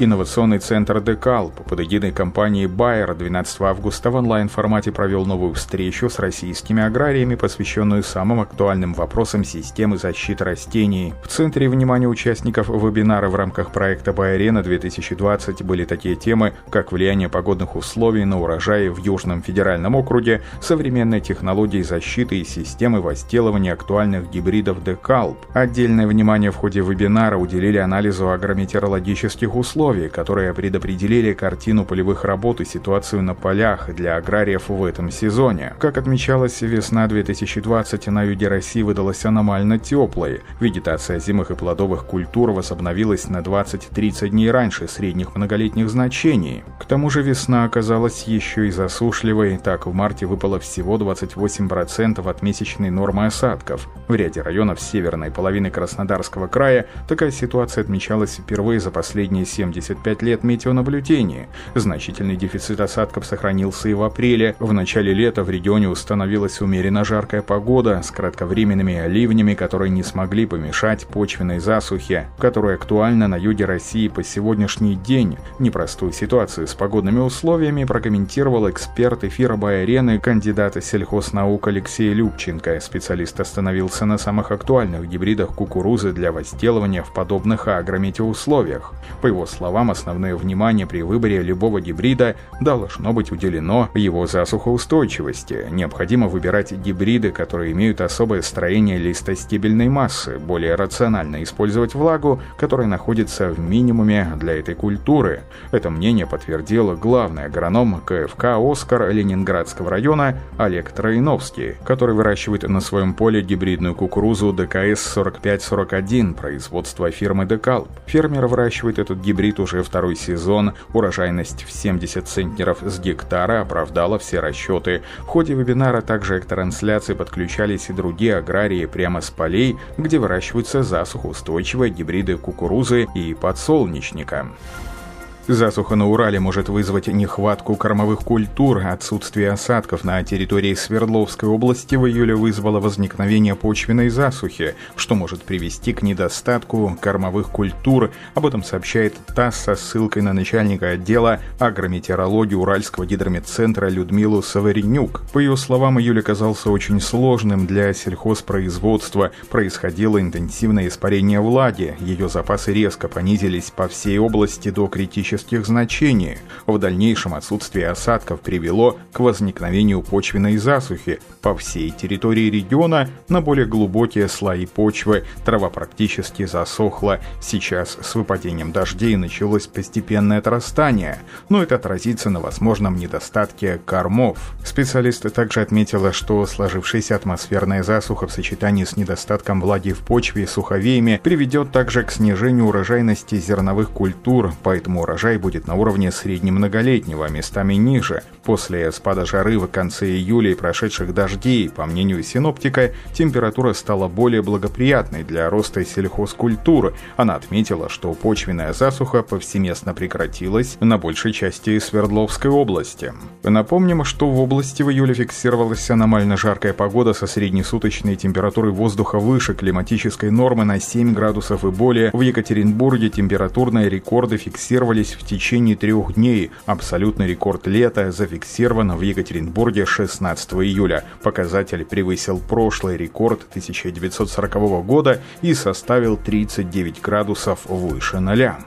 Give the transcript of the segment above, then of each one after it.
Инновационный центр Декалп под эгидой компании Bayer 12 августа в онлайн-формате провел новую встречу с российскими аграриями, посвященную самым актуальным вопросам системы защиты растений. В центре внимания участников вебинара в рамках проекта Байарена 2020 были такие темы, как влияние погодных условий на урожаи в Южном федеральном округе, современные технологии защиты и системы возделывания актуальных гибридов Декалп. Отдельное внимание в ходе вебинара уделили анализу агрометеорологических условий, условий, которые предопределили картину полевых работ и ситуацию на полях для аграриев в этом сезоне. Как отмечалось, весна 2020 на юге России выдалась аномально теплой. Вегетация зимых и плодовых культур возобновилась на 20-30 дней раньше средних многолетних значений. К тому же весна оказалась еще и засушливой, так в марте выпало всего 28% от месячной нормы осадков. В ряде районов северной половины Краснодарского края такая ситуация отмечалась впервые за последние 70 75 лет метеонаблюдения. Значительный дефицит осадков сохранился и в апреле. В начале лета в регионе установилась умеренно жаркая погода с кратковременными ливнями, которые не смогли помешать почвенной засухе, которая актуальна на юге России по сегодняшний день. Непростую ситуацию с погодными условиями прокомментировал эксперт эфира Байарены, сельхознаук Алексей Любченко. Специалист остановился на самых актуальных гибридах кукурузы для возделывания в подобных агрометеоусловиях. По его словам, словам, основное внимание при выборе любого гибрида должно быть уделено его засухоустойчивости. Необходимо выбирать гибриды, которые имеют особое строение листостебельной массы, более рационально использовать влагу, которая находится в минимуме для этой культуры. Это мнение подтвердил главный агроном КФК «Оскар» Ленинградского района Олег Троиновский, который выращивает на своем поле гибридную кукурузу ДКС-4541 производства фирмы Декалп. Фермер выращивает этот гибрид уже второй сезон. Урожайность в 70 центнеров с гектара оправдала все расчеты. В ходе вебинара также к трансляции подключались и другие аграрии прямо с полей, где выращиваются засухоустойчивые гибриды кукурузы и подсолнечника. Засуха на Урале может вызвать нехватку кормовых культур. Отсутствие осадков на территории Свердловской области в июле вызвало возникновение почвенной засухи, что может привести к недостатку кормовых культур. Об этом сообщает ТАСС со ссылкой на начальника отдела агрометеорологии Уральского гидрометцентра Людмилу Саваренюк. По ее словам, июль оказался очень сложным для сельхозпроизводства. Происходило интенсивное испарение влаги. Ее запасы резко понизились по всей области до критического климатических значений. В дальнейшем отсутствие осадков привело к возникновению почвенной засухи по всей территории региона на более глубокие слои почвы. Трава практически засохла. Сейчас с выпадением дождей началось постепенное отрастание, но это отразится на возможном недостатке кормов. Специалисты также отметила, что сложившаяся атмосферная засуха в сочетании с недостатком влаги в почве и суховеями приведет также к снижению урожайности зерновых культур, поэтому урожай урожай будет на уровне среднемноголетнего, а местами ниже. После спада жары в конце июля и прошедших дождей, по мнению синоптика, температура стала более благоприятной для роста сельхозкультур. Она отметила, что почвенная засуха повсеместно прекратилась на большей части Свердловской области. Напомним, что в области в июле фиксировалась аномально жаркая погода со среднесуточной температурой воздуха выше климатической нормы на 7 градусов и более. В Екатеринбурге температурные рекорды фиксировались в течение трех дней. Абсолютный рекорд лета зафиксирован в Екатеринбурге 16 июля. Показатель превысил прошлый рекорд 1940 года и составил 39 градусов выше ноля.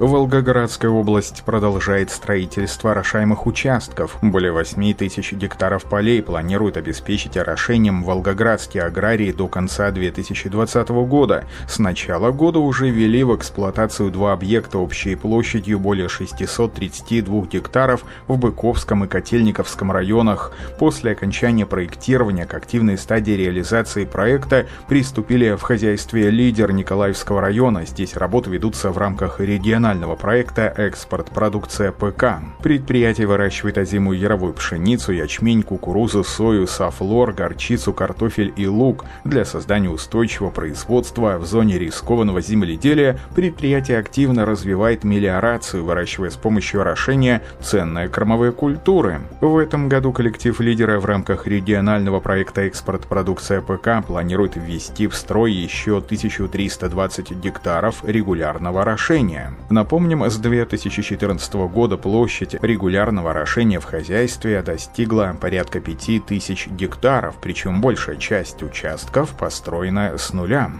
Волгоградская область продолжает строительство орошаемых участков. Более 8 тысяч гектаров полей планирует обеспечить орошением волгоградские аграрии до конца 2020 года. С начала года уже ввели в эксплуатацию два объекта общей площадью более 632 гектаров в Быковском и Котельниковском районах. После окончания проектирования к активной стадии реализации проекта приступили в хозяйстве лидер Николаевского района. Здесь работы ведутся в рамках регионального регионального проекта «Экспорт продукция ПК». Предприятие выращивает озимую яровую пшеницу, ячмень, кукурузу, сою, софлор, горчицу, картофель и лук. Для создания устойчивого производства в зоне рискованного земледелия предприятие активно развивает мелиорацию, выращивая с помощью орошения ценные кормовые культуры. В этом году коллектив лидера в рамках регионального проекта «Экспорт продукция ПК» планирует ввести в строй еще 1320 гектаров регулярного орошения. Напомним, с 2014 года площадь регулярного орошения в хозяйстве достигла порядка 5000 гектаров, причем большая часть участков построена с нуля.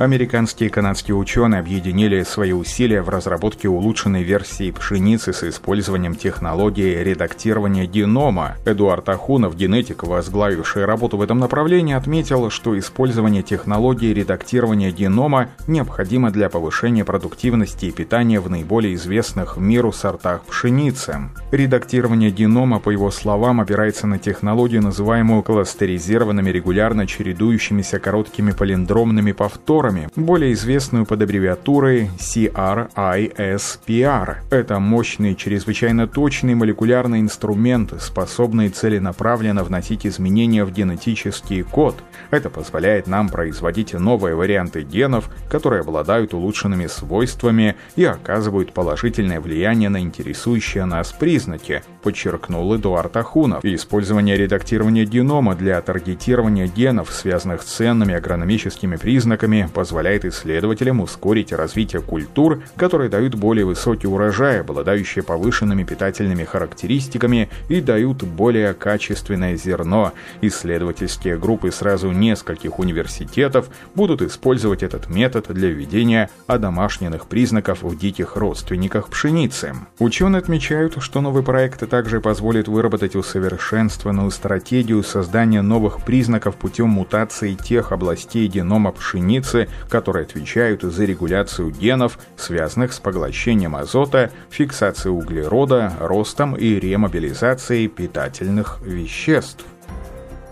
Американские и канадские ученые объединили свои усилия в разработке улучшенной версии пшеницы с использованием технологии редактирования генома. Эдуард Ахунов, генетик, возглавивший работу в этом направлении, отметил, что использование технологии редактирования генома необходимо для повышения продуктивности и питания в наиболее известных миру сортах пшеницы. Редактирование генома, по его словам, опирается на технологию, называемую кластеризированными регулярно чередующимися короткими палиндромными повторами, молекулами, более известную под аббревиатурой CRISPR. Это мощный, чрезвычайно точный молекулярный инструмент, способный целенаправленно вносить изменения в генетический код. Это позволяет нам производить новые варианты генов, которые обладают улучшенными свойствами и оказывают положительное влияние на интересующие нас признаки, подчеркнул Эдуард Ахунов. Использование редактирования генома для таргетирования генов, связанных с ценными агрономическими признаками, позволяет исследователям ускорить развитие культур, которые дают более высокий урожай, обладающие повышенными питательными характеристиками и дают более качественное зерно. Исследовательские группы сразу нескольких университетов будут использовать этот метод для введения одомашненных признаков в диких родственниках пшеницы. Ученые отмечают, что новый проект также позволит выработать усовершенствованную стратегию создания новых признаков путем мутации тех областей генома пшеницы, которые отвечают за регуляцию генов, связанных с поглощением азота, фиксацией углерода, ростом и ремобилизацией питательных веществ.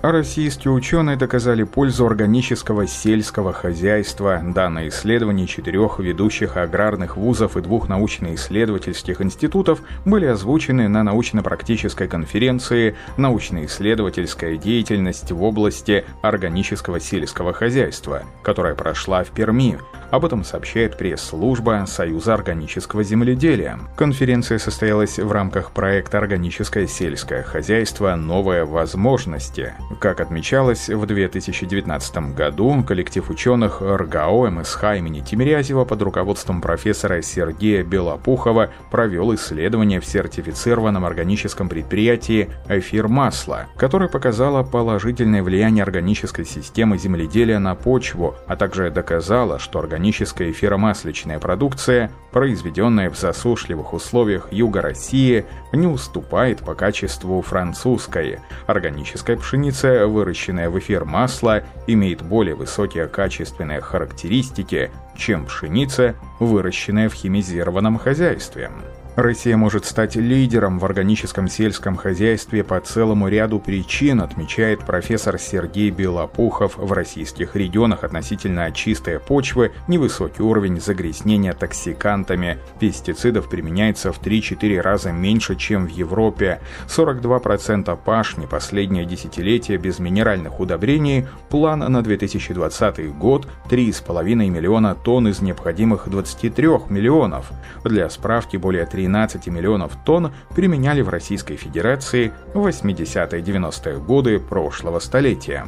А российские ученые доказали пользу органического сельского хозяйства. Данные исследования четырех ведущих аграрных вузов и двух научно-исследовательских институтов были озвучены на научно-практической конференции «Научно-исследовательская деятельность в области органического сельского хозяйства», которая прошла в Перми. Об этом сообщает пресс-служба Союза органического земледелия. Конференция состоялась в рамках проекта «Органическое сельское хозяйство. Новые возможности». Как отмечалось, в 2019 году коллектив ученых РГАО МСХ имени Тимирязева под руководством профессора Сергея Белопухова провел исследование в сертифицированном органическом предприятии «Эфир масла», которое показало положительное влияние органической системы земледелия на почву, а также доказало, что органическая эфиромасличная продукция, произведенная в засушливых условиях юга России, не уступает по качеству французской. Органическая пшеница, выращенная в эфир масла, имеет более высокие качественные характеристики, чем пшеница, выращенная в химизированном хозяйстве. Россия может стать лидером в органическом сельском хозяйстве по целому ряду причин, отмечает профессор Сергей Белопухов. В российских регионах относительно чистая почвы, невысокий уровень загрязнения токсикантами. Пестицидов применяется в 3-4 раза меньше, чем в Европе. 42% пашни последнее десятилетие без минеральных удобрений. План на 2020 год 3,5 миллиона тонн из необходимых 23 миллионов. Для справки более 13 13 миллионов тонн применяли в Российской Федерации в 80-90-е годы прошлого столетия.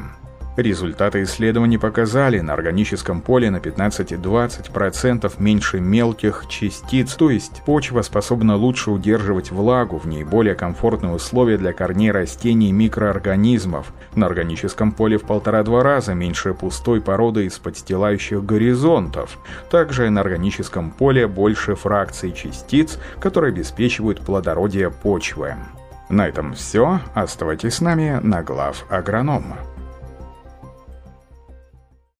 Результаты исследований показали, на органическом поле на 15-20% меньше мелких частиц, то есть почва способна лучше удерживать влагу, в ней более комфортные условия для корней растений и микроорганизмов. На органическом поле в полтора-два раза меньше пустой породы из подстилающих горизонтов. Также на органическом поле больше фракций частиц, которые обеспечивают плодородие почвы. На этом все. Оставайтесь с нами на глав агронома.